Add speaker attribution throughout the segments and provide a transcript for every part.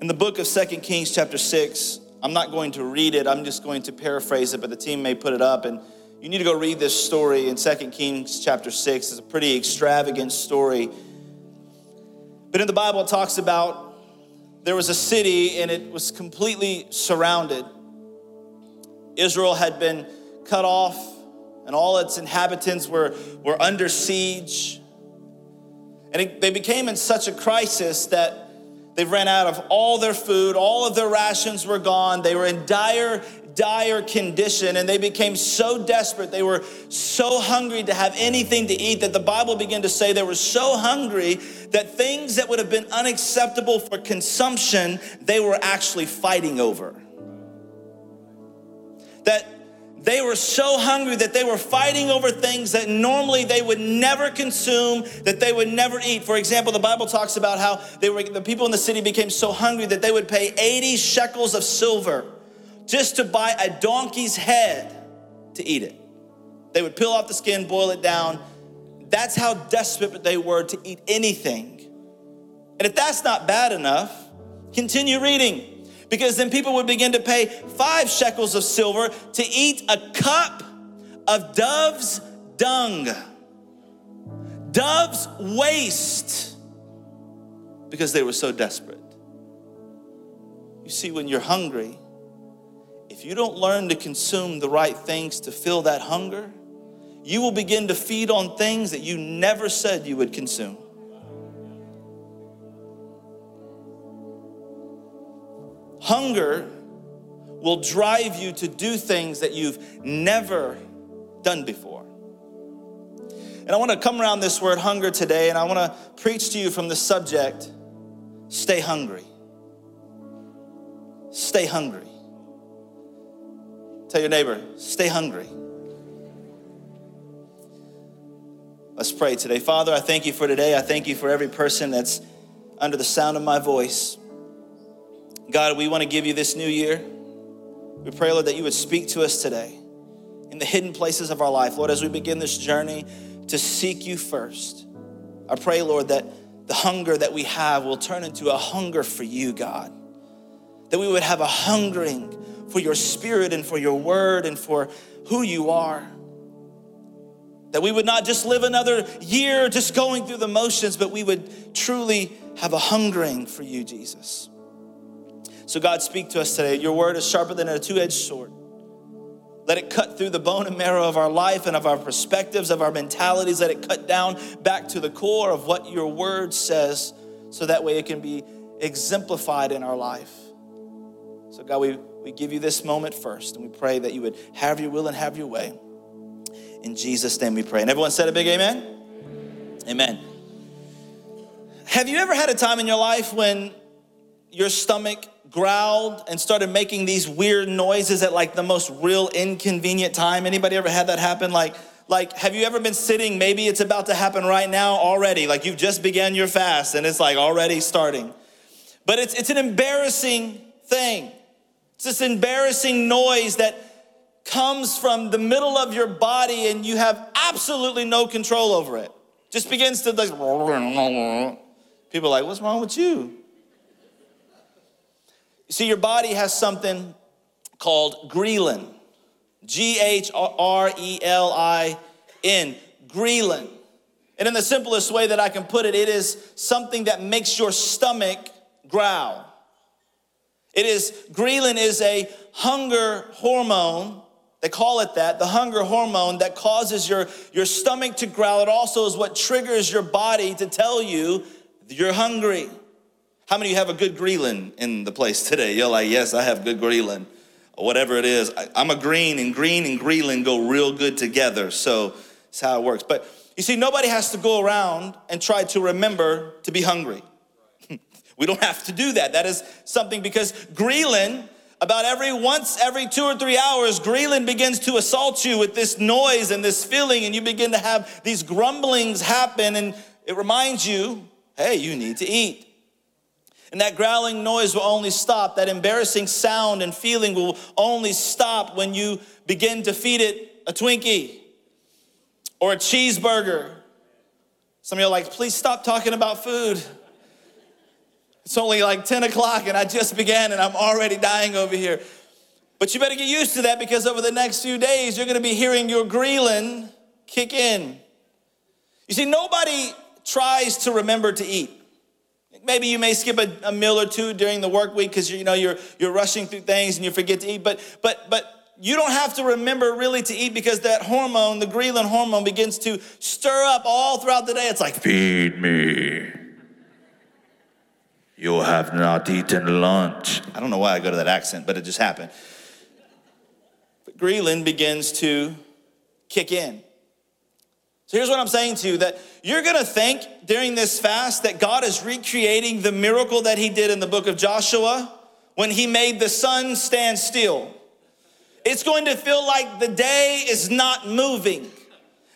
Speaker 1: In the book of Second Kings, chapter 6, I'm not going to read it, I'm just going to paraphrase it, but the team may put it up. And you need to go read this story in Second Kings, chapter 6. It's a pretty extravagant story. But in the Bible, it talks about there was a city and it was completely surrounded. Israel had been cut off, and all its inhabitants were, were under siege. And it, they became in such a crisis that they ran out of all their food, all of their rations were gone. They were in dire, dire condition, and they became so desperate. They were so hungry to have anything to eat that the Bible began to say they were so hungry that things that would have been unacceptable for consumption, they were actually fighting over. That they were so hungry that they were fighting over things that normally they would never consume, that they would never eat. For example, the Bible talks about how they were, the people in the city became so hungry that they would pay 80 shekels of silver just to buy a donkey's head to eat it. They would peel off the skin, boil it down. That's how desperate they were to eat anything. And if that's not bad enough, continue reading because then people would begin to pay five shekels of silver to eat a cup of dove's dung, dove's waste, because they were so desperate. You see, when you're hungry, if you don't learn to consume the right things to fill that hunger, you will begin to feed on things that you never said you would consume. Hunger will drive you to do things that you've never done before. And I want to come around this word hunger today, and I want to preach to you from the subject stay hungry. Stay hungry. Tell your neighbor, stay hungry. Let's pray today. Father, I thank you for today. I thank you for every person that's under the sound of my voice. God, we want to give you this new year. We pray, Lord, that you would speak to us today in the hidden places of our life. Lord, as we begin this journey to seek you first, I pray, Lord, that the hunger that we have will turn into a hunger for you, God. That we would have a hungering for your spirit and for your word and for who you are. That we would not just live another year just going through the motions, but we would truly have a hungering for you, Jesus. So, God, speak to us today. Your word is sharper than a two edged sword. Let it cut through the bone and marrow of our life and of our perspectives, of our mentalities. Let it cut down back to the core of what your word says so that way it can be exemplified in our life. So, God, we, we give you this moment first and we pray that you would have your will and have your way. In Jesus' name we pray. And everyone said a big amen? Amen. Have you ever had a time in your life when your stomach growled and started making these weird noises at like the most real inconvenient time. Anybody ever had that happen? Like, like, have you ever been sitting? Maybe it's about to happen right now already. Like you've just began your fast and it's like already starting. But it's it's an embarrassing thing. It's this embarrassing noise that comes from the middle of your body and you have absolutely no control over it. Just begins to like people like, what's wrong with you? See, your body has something called ghrelin. G H R E L I N. Ghrelin. And in the simplest way that I can put it, it is something that makes your stomach growl. It is, ghrelin is a hunger hormone. They call it that, the hunger hormone that causes your, your stomach to growl. It also is what triggers your body to tell you you're hungry. How many of you have a good ghrelin in the place today? You're like, yes, I have good ghrelin. Or whatever it is. I, am a green, and green and ghrelin go real good together. So that's how it works. But you see, nobody has to go around and try to remember to be hungry. we don't have to do that. That is something because ghrelin, about every once every two or three hours, ghrelin begins to assault you with this noise and this feeling, and you begin to have these grumblings happen, and it reminds you, hey, you need to eat. And that growling noise will only stop. That embarrassing sound and feeling will only stop when you begin to feed it a Twinkie or a cheeseburger. Some of you are like, please stop talking about food. It's only like 10 o'clock and I just began and I'm already dying over here. But you better get used to that because over the next few days, you're gonna be hearing your ghrelin kick in. You see, nobody tries to remember to eat. Maybe you may skip a, a meal or two during the work week because you know you're you're rushing through things and you forget to eat. But but but you don't have to remember really to eat because that hormone, the ghrelin hormone, begins to stir up all throughout the day. It's like, feed me. You have not eaten lunch. I don't know why I go to that accent, but it just happened. But ghrelin begins to kick in. So here's what I'm saying to you that you're gonna think during this fast that God is recreating the miracle that He did in the book of Joshua when He made the sun stand still. It's going to feel like the day is not moving.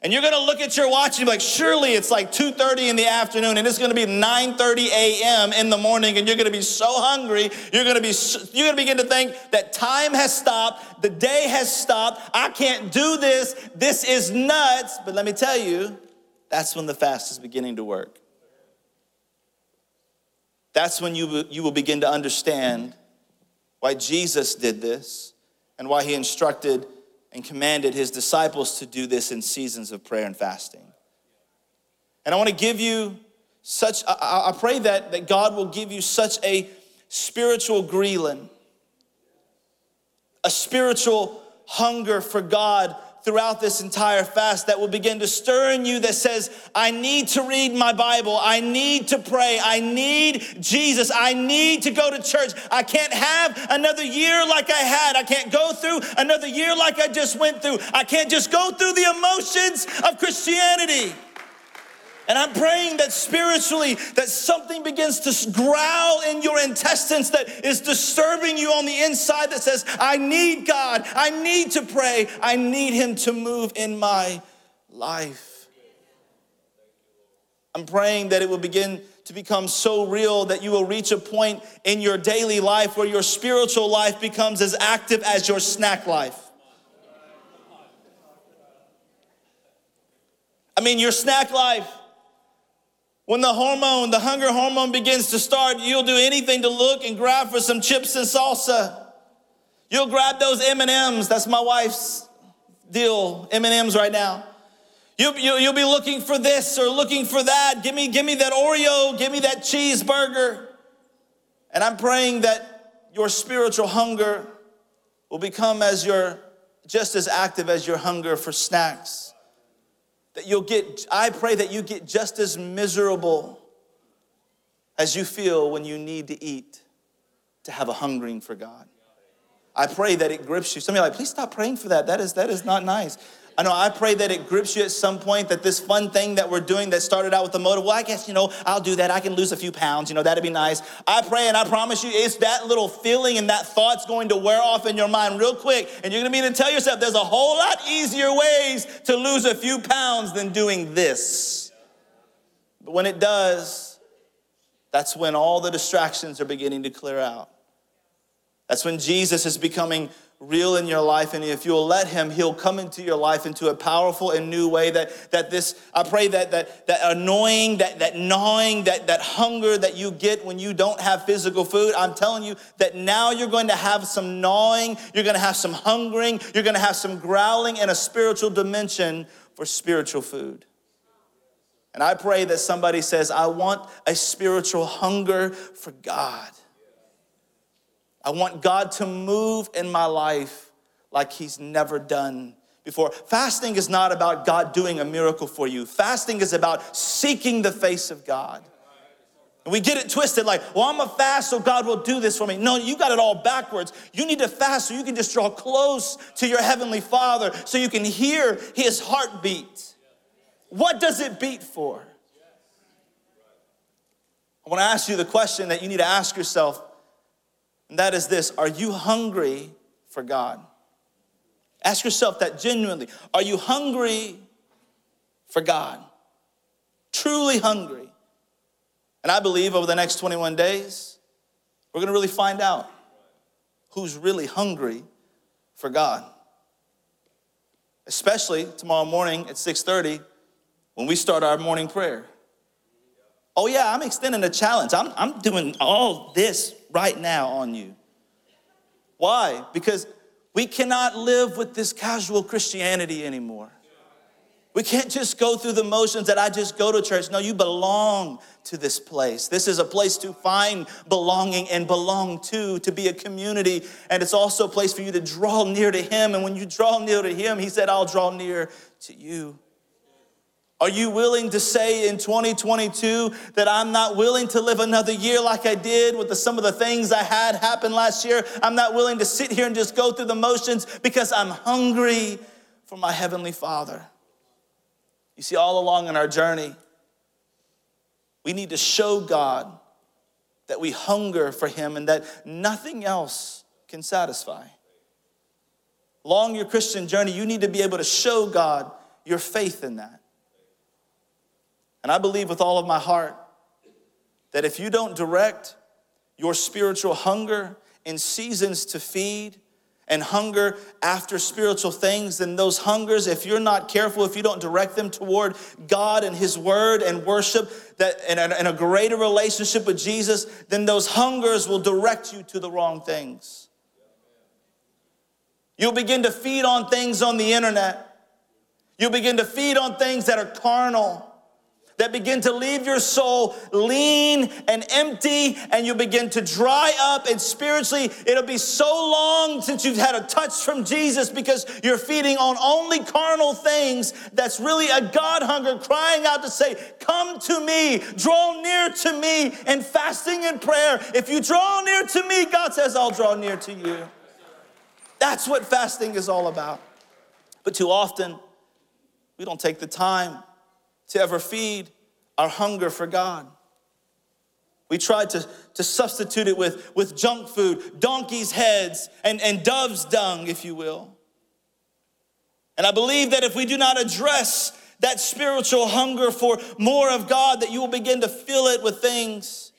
Speaker 1: And you're gonna look at your watch and be like, surely it's like 2:30 in the afternoon, and it's gonna be 9:30 a.m. in the morning, and you're gonna be so hungry, you're gonna be you're gonna begin to think that time has stopped, the day has stopped, I can't do this, this is nuts. But let me tell you, that's when the fast is beginning to work. That's when you, you will begin to understand why Jesus did this and why he instructed and commanded his disciples to do this in seasons of prayer and fasting. And I want to give you such, I, I pray that, that God will give you such a spiritual ghrelin, a spiritual hunger for God throughout this entire fast that will begin to stir in you that says, I need to read my Bible. I need to pray. I need Jesus. I need to go to church. I can't have another year like I had. I can't go through another year like I just went through. I can't just go through the emotions of Christianity. And I'm praying that spiritually that something begins to growl in your intestines that is disturbing you on the inside that says, I need God. I need to pray. I need him to move in my life. I'm praying that it will begin to become so real that you will reach a point in your daily life where your spiritual life becomes as active as your snack life. I mean, your snack life when the hormone, the hunger hormone begins to start, you'll do anything to look and grab for some chips and salsa. You'll grab those M&Ms. That's my wife's deal, M&Ms right now. You, you, you'll be looking for this or looking for that. Give me, give me that Oreo. Give me that cheeseburger. And I'm praying that your spiritual hunger will become as your, just as active as your hunger for snacks that you'll get, I pray that you get just as miserable as you feel when you need to eat to have a hungering for God. I pray that it grips you. Some of you are like, please stop praying for that. That is, that is not nice. I know I pray that it grips you at some point that this fun thing that we're doing that started out with the motive, well, I guess, you know, I'll do that. I can lose a few pounds, you know, that'd be nice. I pray and I promise you, it's that little feeling and that thought's going to wear off in your mind real quick. And you're gonna begin to tell yourself there's a whole lot easier ways to lose a few pounds than doing this. But when it does, that's when all the distractions are beginning to clear out. That's when Jesus is becoming real in your life and if you'll let him he'll come into your life into a powerful and new way that that this i pray that that that annoying that that gnawing that that hunger that you get when you don't have physical food i'm telling you that now you're going to have some gnawing you're going to have some hungering you're going to have some growling in a spiritual dimension for spiritual food. And i pray that somebody says i want a spiritual hunger for god I want God to move in my life like He's never done before. Fasting is not about God doing a miracle for you, fasting is about seeking the face of God. And we get it twisted like, well, I'm a fast, so God will do this for me. No, you got it all backwards. You need to fast so you can just draw close to your Heavenly Father so you can hear His heartbeat. What does it beat for? I want to ask you the question that you need to ask yourself and that is this Are you hungry for God? Ask yourself that genuinely. Are you hungry for God? Truly hungry. And I believe over the next 21 days, we're to really find out who's really hungry for God. Especially tomorrow morning at 6:30 when we start our morning prayer. Oh, yeah, I'm extending a challenge. I'm, I'm doing all this right now on you. Why? Because we cannot live with this casual Christianity anymore. We can't just go through the motions that I just go to church. No, you belong to this place. This is a place to find belonging and belong to, to be a community. And it's also a place for you to draw near to Him. And when you draw near to Him, He said, I'll draw near to you. Are you willing to say in 2022 that I'm not willing to live another year like I did with the, some of the things I had happen last year? I'm not willing to sit here and just go through the motions because I'm hungry for my Heavenly Father. You see, all along in our journey, we need to show God that we hunger for Him and that nothing else can satisfy. Along your Christian journey, you need to be able to show God your faith in that. And I believe with all of my heart that if you don't direct your spiritual hunger in seasons to feed and hunger after spiritual things, then those hungers, if you're not careful, if you don't direct them toward God and His Word and worship, that and and a greater relationship with Jesus, then those hungers will direct you to the wrong things. You'll begin to feed on things on the internet. You'll begin to feed on things that are carnal that begin to leave your soul lean and empty, and you begin to dry up. And spiritually, it'll be so long since you've had a touch from Jesus because you're feeding on only carnal things. That's really a God hunger crying out to say, Come to me, draw near to me, and fasting and prayer. If you draw near to me, God says, I'll draw near to you. That's what fasting is all about. But too often, we don't take the time to ever feed our hunger for God. We tried to, to substitute it with, with junk food, donkey's heads, and, and dove's dung, if you will. And I believe that if we do not address that spiritual hunger for more of God, that you will begin to fill it with things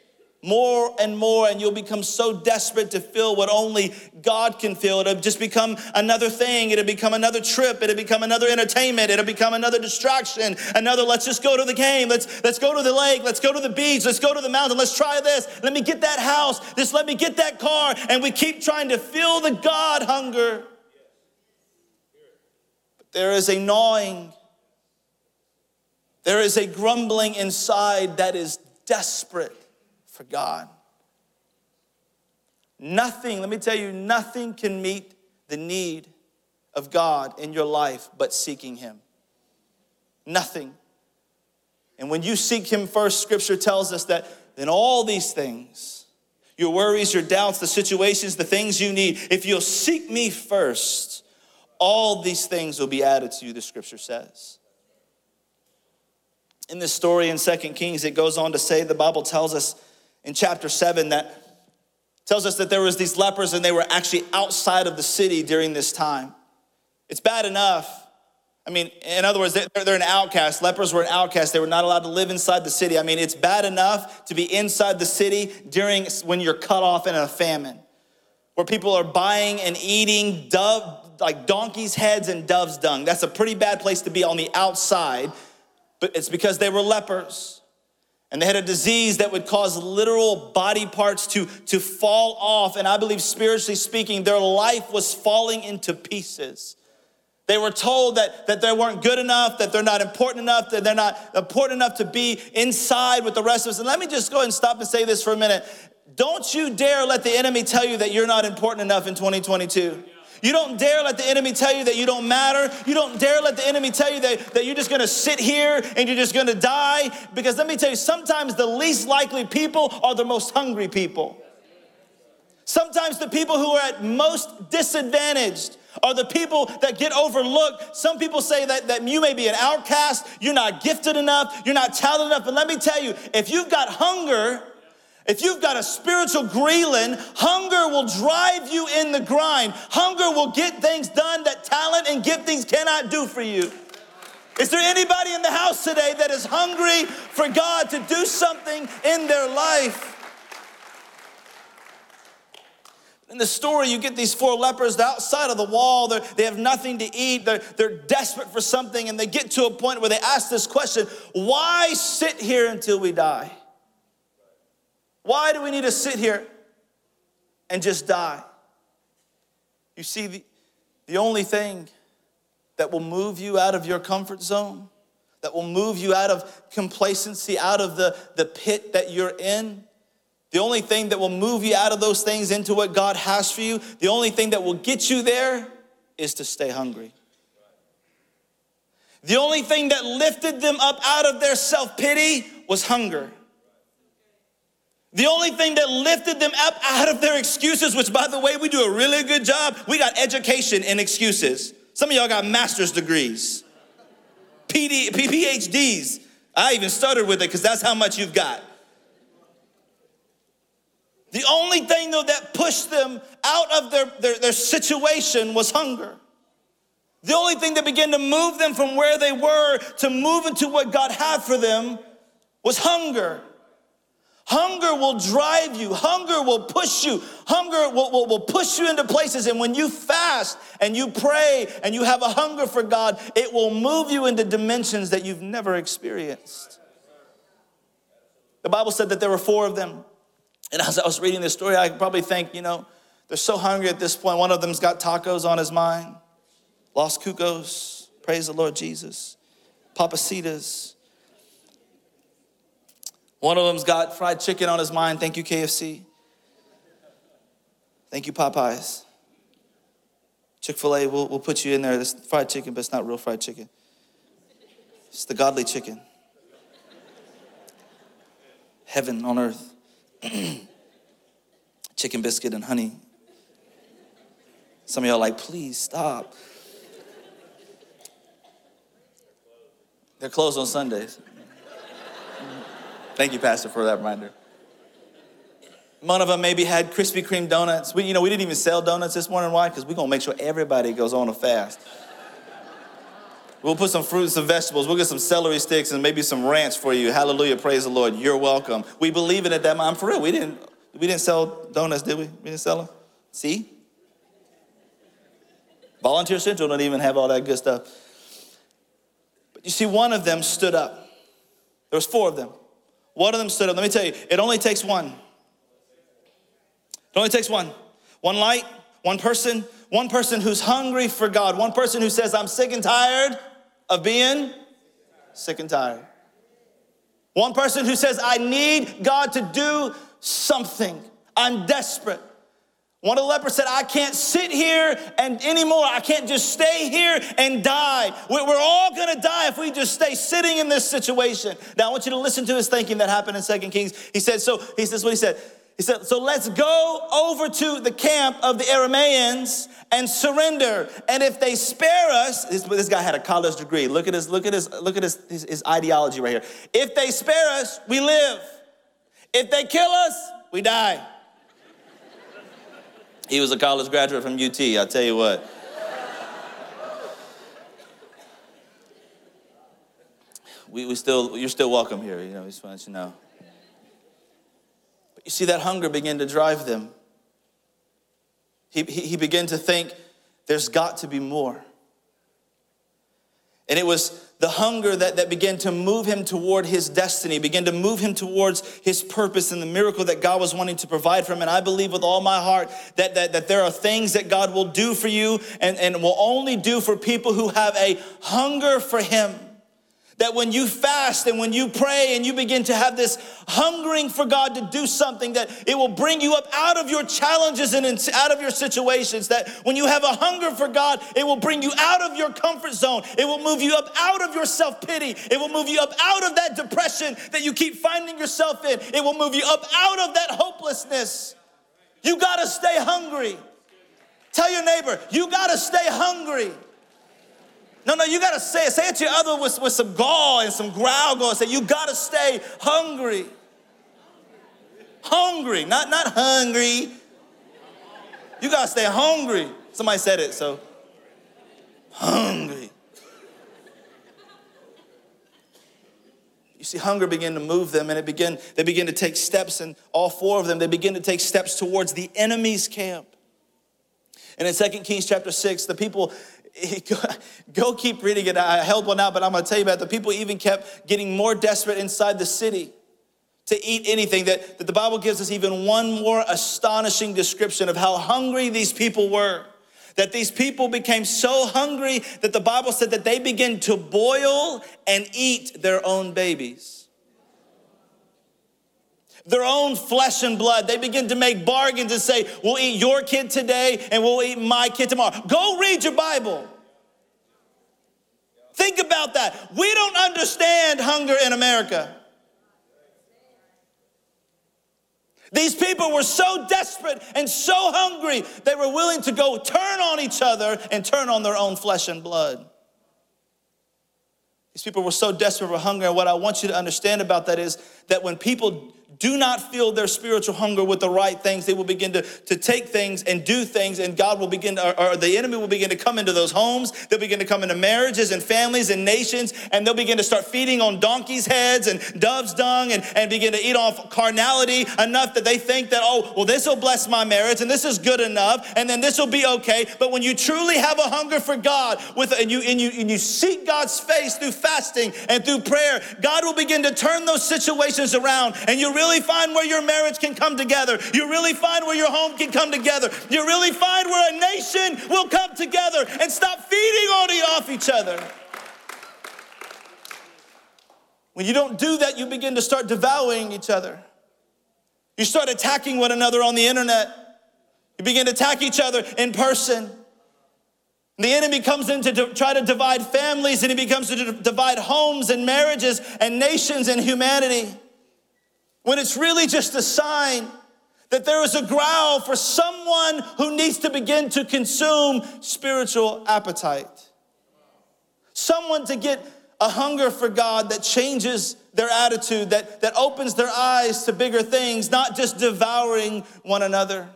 Speaker 1: more and more, and you'll become so desperate to fill what only God can fill. It'll just become another thing. It'll become another trip. It'll become another entertainment. It'll become another distraction. Another, let's just go to the game. Let's, let's go to the lake. Let's go to the beach. Let's go to the mountain. Let's try this. Let me get that house. Just let me get that car. And we keep trying to fill the God hunger. But there is a gnawing, there is a grumbling inside that is desperate for God. Nothing, let me tell you, nothing can meet the need of God in your life but seeking Him. Nothing. And when you seek Him first, Scripture tells us that then all these things, your worries, your doubts, the situations, the things you need, if you'll seek me first, all these things will be added to you, the Scripture says. In this story in Second Kings, it goes on to say, the Bible tells us in chapter 7 that tells us that there was these lepers and they were actually outside of the city during this time. It's bad enough. I mean, in other words, they're, an outcast. Lepers were an outcast. They were not allowed to live inside the city. I mean, it's bad enough to be inside the city during when you're cut off in a famine, where people are buying and eating dove, like donkeys' heads and dove's dung. That's a pretty bad place to be on the outside, but it's because they were lepers and they had a disease that would cause literal body parts to, to fall off. And I believe, spiritually speaking, their life was falling into pieces. They were told that, that they weren't good enough, that they're not important enough, that they're not important enough to be inside with the rest of us. And let me just go ahead and stop and say this for a minute. Don't you dare let the enemy tell you that you're not important enough in 2022. You don't dare let the enemy tell you that you don't matter. You don't dare let the enemy tell you that, that you're just gonna sit here and you're just gonna die. Because let me tell you, sometimes the least likely people are the most hungry people. Sometimes the people who are at most disadvantaged are the people that get overlooked. Some people say that, that you may be an outcast, you're not gifted enough, you're not talented enough. But let me tell you, if you've got hunger, if you've got a spiritual ghrelin, hunger will drive you in the grind. Hunger will get things done that talent and giftings cannot do for you. Is there anybody in the house today that is hungry for God to do something in their life? In the story, you get these four lepers outside of the wall. They have nothing to eat. They're, they're desperate for something, and they get to a point where they ask this question Why sit here until we die? Why do we need to sit here and just die? You see, the, the only thing that will move you out of your comfort zone, that will move you out of complacency, out of the, the pit that you're in, the only thing that will move you out of those things into what God has for you, the only thing that will get you there is to stay hungry. The only thing that lifted them up out of their self pity was hunger. The only thing that lifted them up out of their excuses, which by the way, we do a really good job, we got education in excuses. Some of y'all got master's degrees, PD, PhDs. I even started with it because that's how much you've got. The only thing though that pushed them out of their, their, their situation was hunger. The only thing that began to move them from where they were to move into what God had for them was hunger. Hunger will drive you. Hunger will push you. Hunger will, will, will, push you into places. And when you fast and you pray and you have a hunger for God, it will move you into dimensions that you've never experienced. The Bible said that there were four of them. And as I was reading this story, I probably think, you know, they're so hungry at this point. One of them's got tacos on his mind. Los Cucos, praise the Lord Jesus. Pappasitas. One of them's got fried chicken on his mind. Thank you, KFC. Thank you, Popeyes. Chick fil A, we'll, we'll put you in there. This fried chicken, but it's not real fried chicken. It's the godly chicken. Heaven on earth. chicken biscuit and honey. Some of y'all like, please stop. They're closed on Sundays. Thank you, Pastor, for that reminder. One of them maybe had Krispy Kreme donuts. We, you know, we didn't even sell donuts this morning. Why? Because we're gonna make sure everybody goes on a fast. We'll put some fruits and some vegetables. We'll get some celery sticks and maybe some ranch for you. Hallelujah, praise the Lord. You're welcome. We believe in it that I'm for real. We didn't we didn't sell donuts, did we? We didn't sell them. See? Volunteer Central don't even have all that good stuff. But you see, one of them stood up. There was four of them. One of them stood up. Let me tell you, it only takes one. It only takes one. One light, one person, one person who's hungry for God, one person who says, I'm sick and tired of being sick and tired. One person who says, I need God to do something. I'm desperate. One of the lepers said, I can't sit here and anymore. I can't just stay here and die. We're all gonna die if we just stay sitting in this situation. Now I want you to listen to his thinking that happened in Second Kings. He said, so he says what he said. He said, so let's go over to the camp of the Arameans and surrender. And if they spare us, this, this guy had a college degree. Look at his, look at his, look at his, his, his ideology right here. If they spare us, we live. If they kill us, we die. He was a college graduate from UT, I'll tell you what. we, we still, you're still welcome here, you know, just want you know. But you see, that hunger began to drive them. He, he, he began to think, there's got to be more. And it was the hunger that, that began to move him toward his destiny, began to move him towards his purpose and the miracle that God was wanting to provide for him. And I believe with all my heart that, that, that there are things that God will do for you and, and will only do for people who have a hunger for him. That when you fast and when you pray and you begin to have this hungering for God to do something, that it will bring you up out of your challenges and out of your situations. That when you have a hunger for God, it will bring you out of your comfort zone. It will move you up out of your self pity. It will move you up out of that depression that you keep finding yourself in. It will move you up out of that hopelessness. You gotta stay hungry. Tell your neighbor, you gotta stay hungry. No, no, you gotta say it. Say it to your other with, with some gall and some growl going. Say, you gotta stay hungry. Hungry, not, not hungry. You gotta stay hungry. Somebody said it, so hungry. You see, hunger begin to move them, and it begin, they begin to take steps, and all four of them, they begin to take steps towards the enemy's camp. And in 2 Kings chapter 6, the people go keep reading it. I held one out, but I'm going to tell you about it. the people even kept getting more desperate inside the city to eat anything, that, that the Bible gives us even one more astonishing description of how hungry these people were. That these people became so hungry that the Bible said that they began to boil and eat their own babies. Their own flesh and blood. They begin to make bargains and say, We'll eat your kid today and we'll eat my kid tomorrow. Go read your Bible. Think about that. We don't understand hunger in America. These people were so desperate and so hungry, they were willing to go turn on each other and turn on their own flesh and blood. These people were so desperate for hunger. And what I want you to understand about that is that when people do not feel their spiritual hunger with the right things, they will begin to, to take things and do things, and God will begin, to, or, or, the enemy will begin to come into those homes. They'll begin to come into marriages and families and nations, and they'll begin to start feeding on donkeys' heads and doves' dung and, and begin to eat off carnality enough that they think that, oh, well, this will bless my marriage and this is good enough, and then this will be okay. But when you truly have a hunger for God with and you and you and you seek God's face through fasting and through prayer, God will begin to turn those situations around, and you really find where your marriage can come together. You really find where your home can come together. You really find where a nation will come together and stop feeding on off each other. When you don't do that, you begin to start devouring each other. You start attacking one another on the internet. You begin to attack each other in person. The enemy comes in to try to divide families and he becomes to divide homes and marriages and nations and humanity when it's really just a sign that there is a growl for someone who needs to begin to consume spiritual appetite. Someone to get a hunger for God that changes their attitude, that, that opens their eyes to bigger things, not just devouring one another.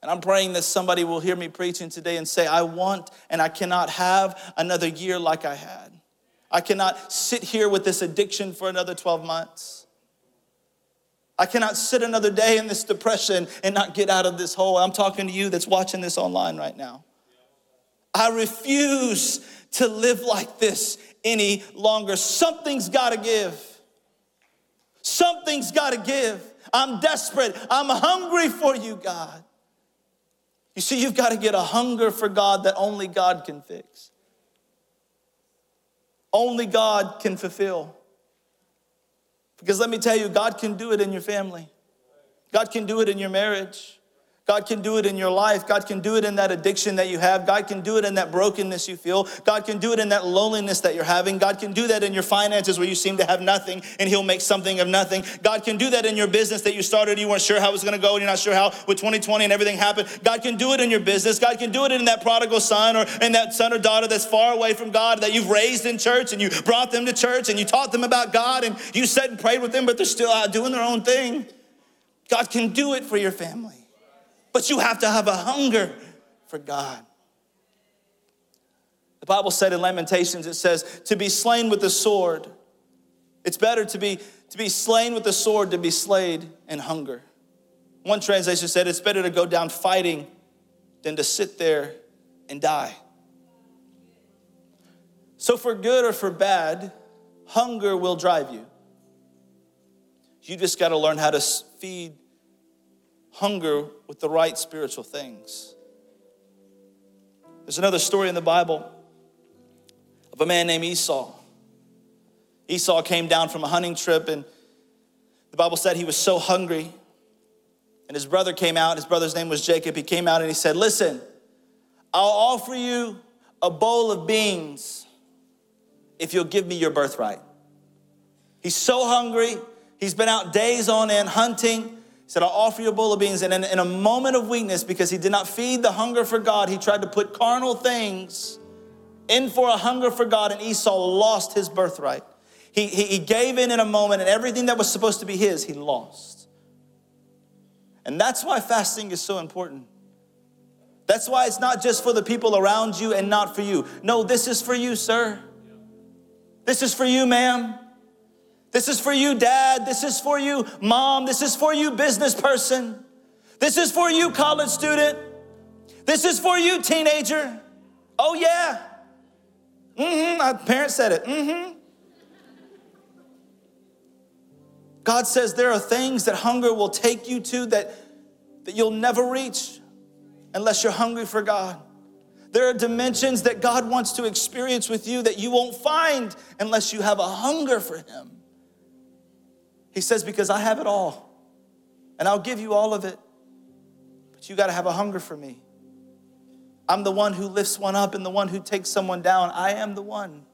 Speaker 1: And I'm praying that somebody will hear me preaching today and say, I want and I cannot have another year like I had. I cannot sit here with this addiction for another 12 months. I cannot sit another day in this depression and not get out of this hole. I'm talking to you that's watching this online right now. I refuse to live like this any longer. Something's got to give. Something's got to give. I'm desperate. I'm hungry for you, God. You see, you've got to get a hunger for God that only God can fix, only God can fulfill. Because let me tell you, God can do it in your family. God can do it in your marriage. God can do it in your life. God can do it in that addiction that you have. God can do it in that brokenness you feel. God can do it in that loneliness that you're having. God can do that in your finances where you seem to have nothing and He'll make something of nothing. God can do that in your business that you started, you weren't sure how it was gonna go, and you're not sure how with 2020 and everything happened. God can do it in your business. God can do it in that prodigal son or in that son or daughter that's far away from God that you've raised in church and you brought them to church and you taught them about God and you sat and prayed with them, but they're still out doing their own thing. God can do it for your family but you have to have a hunger for God. The Bible said in Lamentations, it says, to be slain with the sword. It's better to be, to be slain with the sword to be slayed in hunger. One translation said, it's better to go down fighting than to sit there and die. So, for good or for bad, hunger will drive you. You just got to learn how to feed hunger with the right spiritual things. There's another story in the Bible of a man named Esau. Esau came down from a hunting trip, and the Bible said he was so hungry. And his brother came out, his brother's name was Jacob. He came out and he said, Listen, I'll offer you a bowl of beans if you'll give me your birthright. He's so hungry. He's been out days on end hunting said, I'll offer you a bowl of beans. And in, in, a moment of weakness, because he did not feed the hunger for God, he tried to put carnal things in for a hunger for God, and Esau lost his birthright. He, he, he gave in in a moment, and everything that was supposed to be his, he lost. And that's why fasting is so important. That's why it's not just for the people around you and not for you. No, this is for you, sir. This is for you, ma'am. This is for you, dad. This is for you, mom. This is for you, business person. This is for you, college student. This is for you, teenager. Oh, yeah. Mm hmm. My parents said it. Mm hmm. God says there are things that hunger will take you to that, that you'll never reach unless you're hungry for God. There are dimensions that God wants to experience with you that you won't find unless you have a hunger for Him. He says, Because I have it all, and I'll give you all of it, but you got to have a hunger for me. I'm the one who lifts one up and the one who takes someone down. I am the one.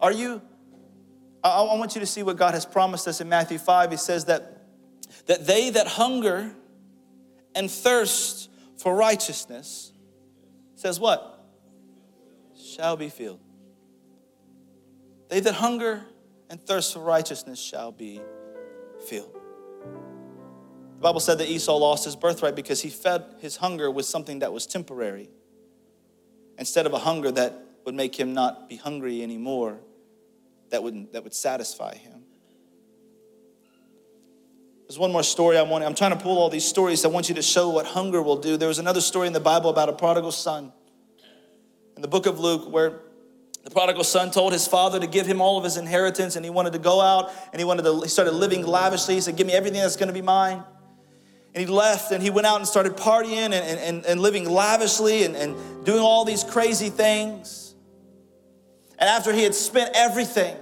Speaker 1: Are you? I, want you to see what God has promised us in Matthew 5. He says that, that they that hunger and thirst for righteousness, says what? Shall be filled. They that hunger and thirst for righteousness shall be filled. The Bible said that Esau lost his birthright because he fed his hunger with something that was temporary instead of a hunger that would make him not be hungry anymore, that would, that would satisfy him. There's one more story I want. I'm trying to pull all these stories. I want you to show what hunger will do. There was another story in the Bible about a prodigal son. In the book of Luke, where the prodigal son told his father to give him all of his inheritance, and he wanted to go out and he wanted to. He started living lavishly. He said, "Give me everything that's going to be mine." And he left and he went out and started partying and, and, and living lavishly and, and doing all these crazy things. And after he had spent everything,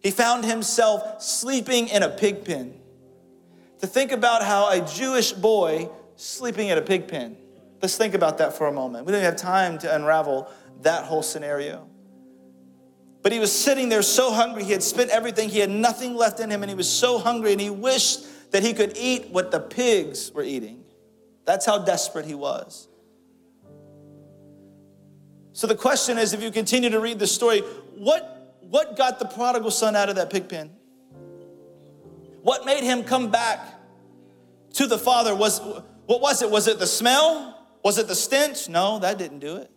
Speaker 1: he found himself sleeping in a pig pen. To think about how a Jewish boy sleeping in a pig pen. Let's think about that for a moment. We don't have time to unravel that whole scenario. But he was sitting there so hungry. He had spent everything. He had nothing left in him, and he was so hungry, and he wished that he could eat what the pigs were eating. That's how desperate he was. So the question is if you continue to read the story, what, what got the prodigal son out of that pig pen? What made him come back to the father? Was what was it? Was it the smell? Was it the stench? No, that didn't do it.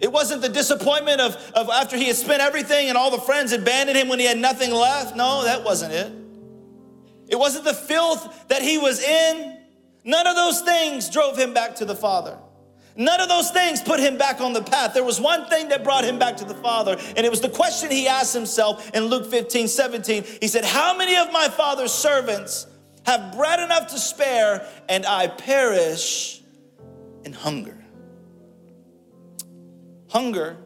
Speaker 1: It wasn't the disappointment of, of after he had spent everything and all the friends abandoned him when he had nothing left. No, that wasn't it. It wasn't the filth that he was in. None of those things drove him back to the Father. None of those things put him back on the path. There was one thing that brought him back to the Father, and it was the question he asked himself in Luke 15 17. He said, How many of my Father's servants have bread enough to spare, and I perish in hunger? Hunger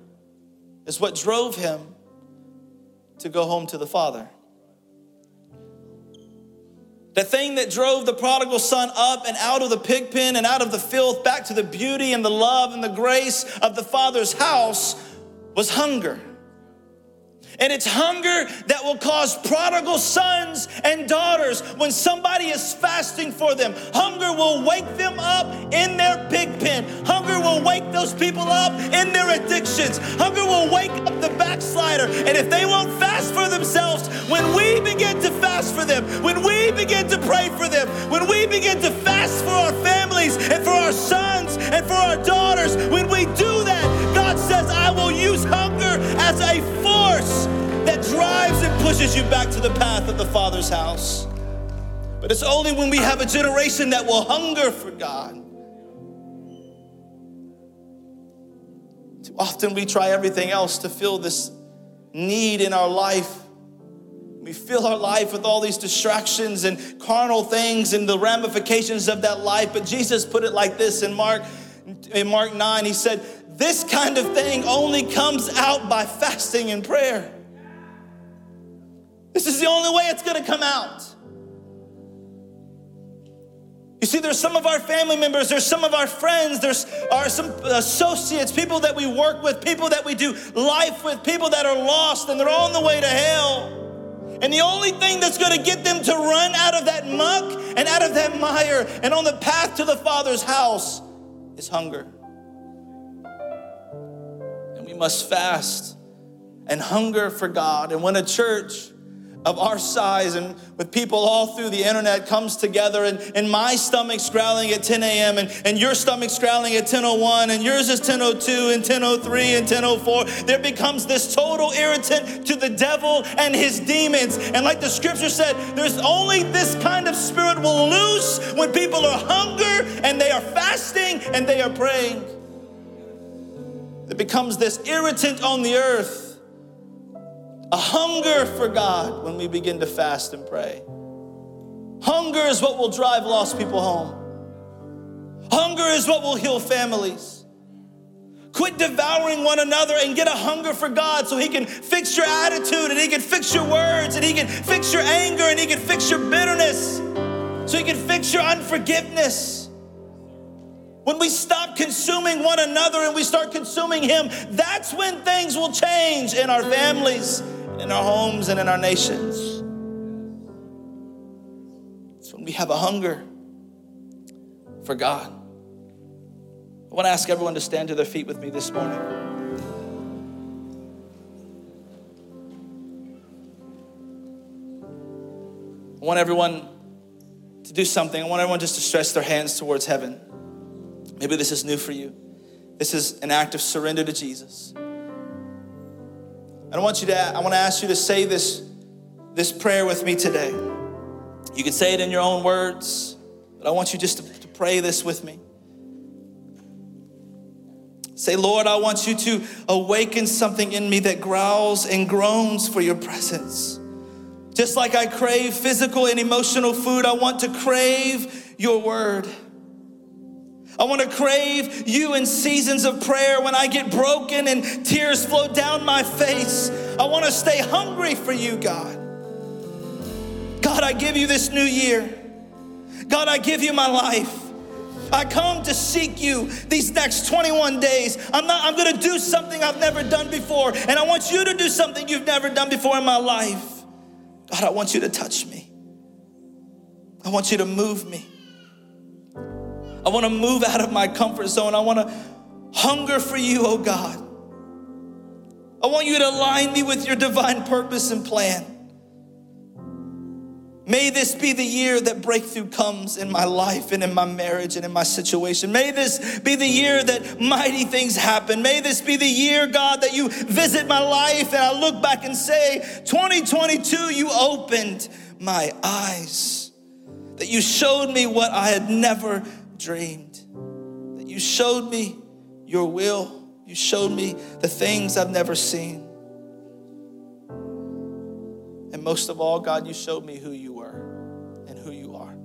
Speaker 1: is what drove him to go home to the Father. The thing that drove the prodigal son up and out of the pig pen and out of the filth back to the beauty and the love and the grace of the Father's house was hunger. And it's hunger that will cause prodigal sons and daughters when somebody is fasting for them. Hunger will wake them up in their pig pen. Hunger will wake those people up in their addictions. Hunger will wake up the backslider. And if they won't fast for themselves, when we begin to fast for them, when we begin to pray for them, when we begin to fast for our families and for our sons and for our daughters, when we do that, God says, I will use hunger as a force that drives and pushes you back to the path of the Father's house. But it's only when we have a generation that will hunger for God. Too often we try everything else to fill this need in our life. We fill our life with all these distractions and carnal things and the ramifications of that life. But Jesus put it like this in Mark, in Mark 9. He said, This kind of thing only comes out by fasting and prayer. This is the only way it's gonna come out. You see, there's some of our family members, there's some of our friends, there's are some associates, people that we work with, people that we do life with, people that are lost and they're on the way to hell. And the only thing that's gonna get them to run out of that muck and out of that mire and on the path to the Father's house is hunger. Must fast and hunger for God. And when a church of our size and with people all through the internet comes together and, and my stomach's growling at 10 a.m. And, and your stomach's growling at 10.01 and yours is 10.02 and 10.03 and 10.04. There becomes this total irritant to the devil and his demons. And like the scripture said, there's only this kind of spirit will loose when people are hunger and they are fasting and they are praying. It becomes this irritant on the earth a hunger for God when we begin to fast and pray. Hunger is what will drive lost people home. Hunger is what will heal families. Quit devouring one another and get a hunger for God so He can fix your attitude and He can fix your words and He can fix your anger and He can fix your bitterness so He can fix your unforgiveness. When we stop consuming one another and we start consuming Him, that's when things will change in our families, in our homes, and in our nations. It's when we have a hunger for God. I want to ask everyone to stand to their feet with me this morning. I want everyone to do something. I want everyone just to stretch their hands towards heaven. Maybe this is new for you. This is an act of surrender to Jesus. I want you to I want to ask you to say this this prayer with me today. You can say it in your own words, but I want you just to, to pray this with me. Say, Lord, I want you to awaken something in me that growls and groans for your presence. Just like I crave physical and emotional food, I want to crave your word. I want to crave you in seasons of prayer when I get broken and tears flow down my face. I want to stay hungry for you, God. God, I give you this new year. God, I give you my life. I come to seek you these next 21 days. I'm not I'm going to do something I've never done before and I want you to do something you've never done before in my life. God, I want you to touch me. I want you to move me. I want to move out of my comfort zone. I want to hunger for you, oh God. I want you to align me with your divine purpose and plan. May this be the year that breakthrough comes in my life and in my marriage and in my situation. May this be the year that mighty things happen. May this be the year, God, that you visit my life and I look back and say, 2022, you opened my eyes, that you showed me what I had never dreamed, that you showed me your will, you showed me the things I've never seen. And most of all, God, you showed me who you were and who you are.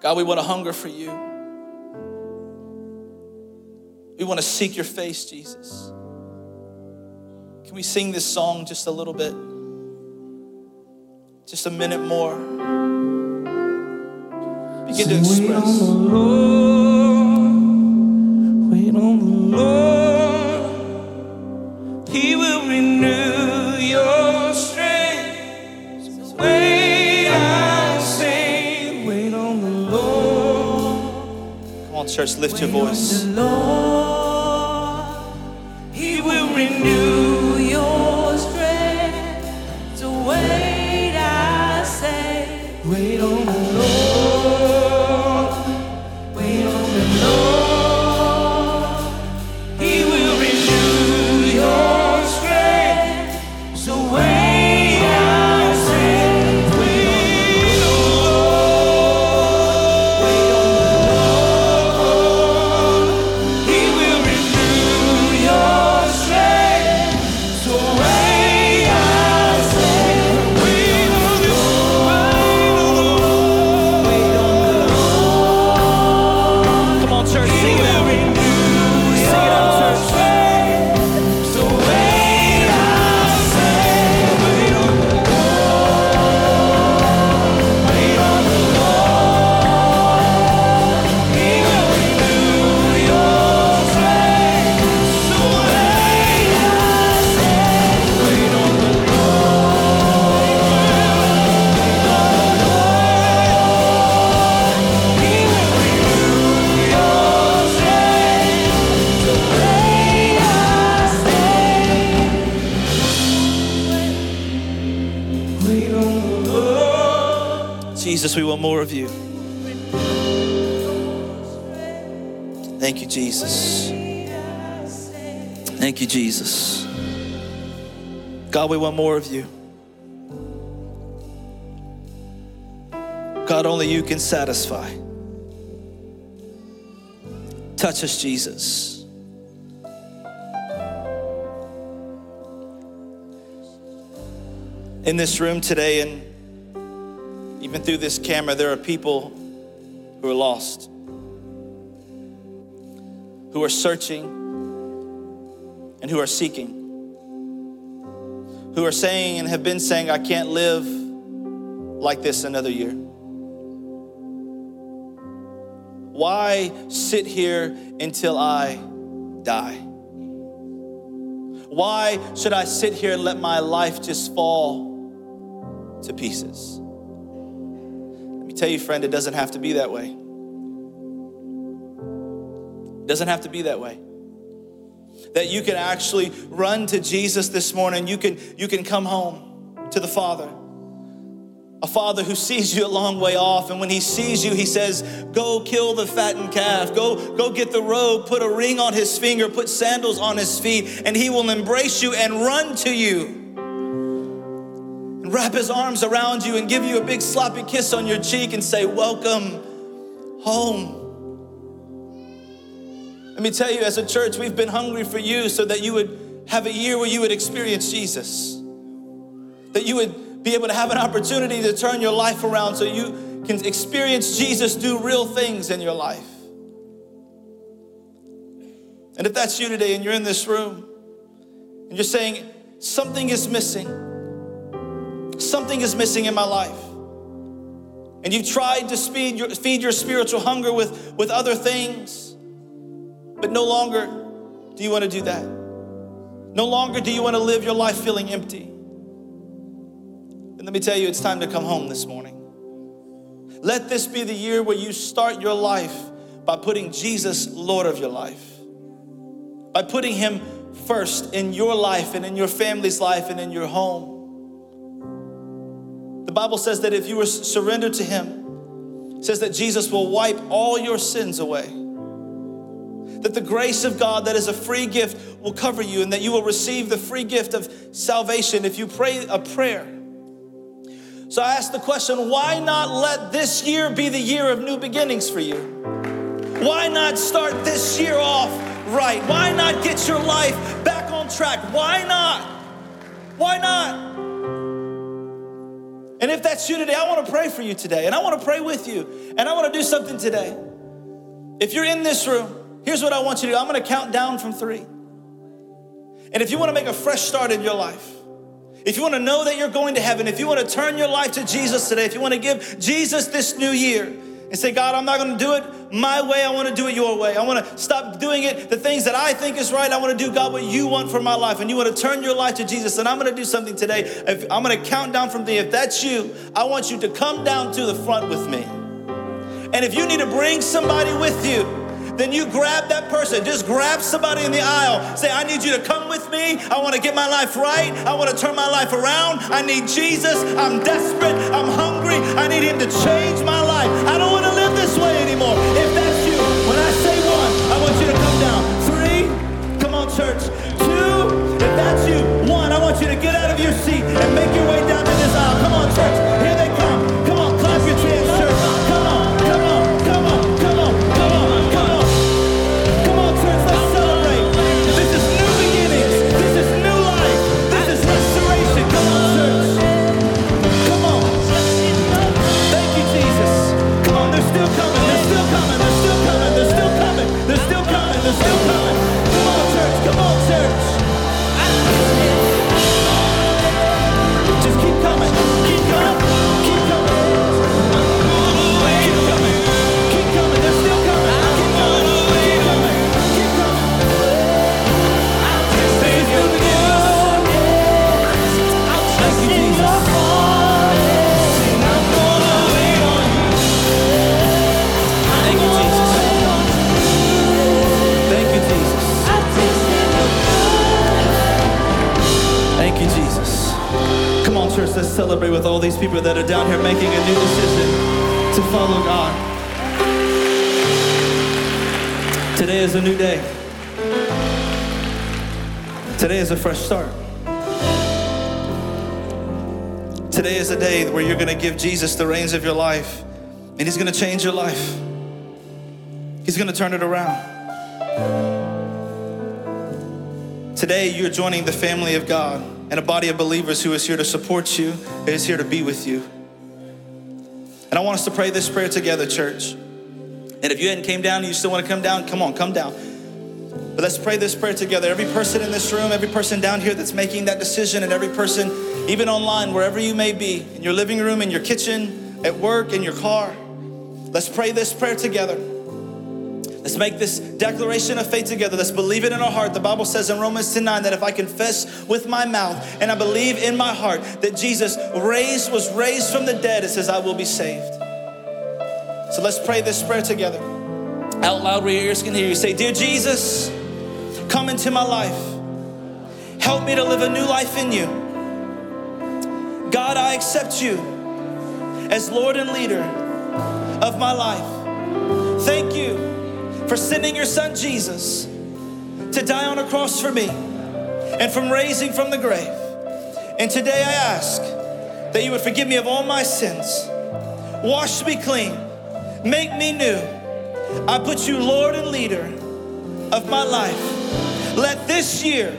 Speaker 1: God, we want to hunger for you. We want to seek your face, Jesus. Can we sing this song just a little bit? Just a minute more. Begin to express.
Speaker 2: Wait on the Lord, He will renew your strength. So wait, I say, wait on the Lord.
Speaker 1: Come on, church, lift your
Speaker 2: Wait on
Speaker 1: voice. God, only you can satisfy. Touch us, Jesus. In this room today, and even through this camera, there are people who are lost, who are searching, and who are seeking, who are saying and have been saying, I can't live like this another year. Why sit here until I die? Why should I sit here and let my life just fall to pieces? Let me tell you, friend, it doesn't have to be that way. It doesn't have to be that way. That you can actually run to Jesus this morning. You can, you can come home to the Father a father who sees you a long way off, and when he sees you, he says, Go kill the fattened calf, go, go get the robe, put a ring on his finger, put sandals on his feet, and he will embrace you and run to you. And wrap his arms around you and give you a big sloppy kiss on your cheek and say, Welcome home. Let me tell you, as a church, we've been hungry for you so that you would have a year where you would experience Jesus. That you would be able to have an opportunity to turn your life around so you can experience Jesus do real things in your life. And if that's you today and you're in this room and you're saying, something is missing, something is missing in my life. And you've tried to feed your, feed your spiritual hunger with, with other things, but no longer do you want to do that. No longer do you want to live your life feeling empty. Let me tell you, it's time to come home this morning. Let this be the year where you start your life by putting Jesus Lord of your life, by putting Him first in your life and in your family's life and in your home. The Bible says that if you are surrendered to Him, says that Jesus will wipe all your sins away. That the grace of God, that is a free gift, will cover you, and that you will receive the free gift of salvation if you pray a prayer so I ask the question why not let this year be the year of new beginnings for you? Why not start this year off right? Why not get your life back on track? Why not? Why not? And if that's you today, I want to pray for you today, and I want to pray with you, and I want to do something today. If you're in this room, here's what I want you to do I'm going to count down from three. And if you want to make a fresh start in your life, if you want to know that you're going to heaven, if you want to turn your life to Jesus today, if you want to give Jesus this new year and say, God, I'm not going to do it my way, I want to do it your way. I want to stop doing it the things that I think is right. I want to do, God, what you want for my life. And you want to turn your life to Jesus. And I'm going to do something today. If, I'm going to count down from the, if that's you, I want you to come down to the front with me. And if you need to bring somebody with you, then you grab that person. Just grab somebody in the aisle. Say, I need you to come with me. I want to get my life right. I want to turn my life around. I need Jesus. I'm desperate. I'm hungry. I need Him to change my life. I don't want to live this way anymore. If that's you, when I say one, I want you to come down. Three, come on, church. Two, if that's you. One, I want you to get out of your seat and make your way down to this aisle. Come on, church. People that are down here making a new decision to follow God. Today is a new day. Today is a fresh start. Today is a day where you're going to give Jesus the reins of your life and He's going to change your life. He's going to turn it around. Today, you're joining the family of God and a body of believers who is here to support you, is here to be with you. And I want us to pray this prayer together, church. And if you hadn't came down and you still want to come down, come on, come down. But let's pray this prayer together. Every person in this room, every person down here that's making that decision, and every person, even online, wherever you may be, in your living room, in your kitchen, at work, in your car, let's pray this prayer together. Let's make this declaration of faith together. Let's believe it in our heart. The Bible says in Romans 10 9 that if I confess with my mouth and I believe in my heart that Jesus raised, was raised from the dead, it says I will be saved. So let's pray this prayer together. Out loud where your ears can hear you. Say, Dear Jesus, come into my life. Help me to live a new life in you. God, I accept you as Lord and leader of my life. Thank you for sending your son Jesus to die on a cross for me and from raising from the grave. And today I ask that you would forgive me of all my sins, wash me clean, make me new. I put you Lord and leader of my life. Let this year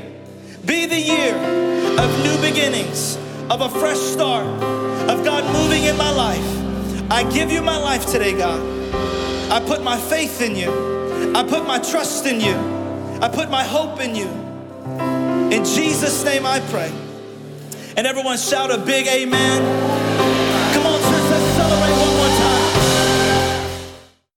Speaker 1: be the year of new beginnings, of a fresh start, of God moving in my life. I give you my life today, God. I put my faith in you. I put my trust in you. I put my hope in you. In Jesus' name I pray. And everyone shout a big amen.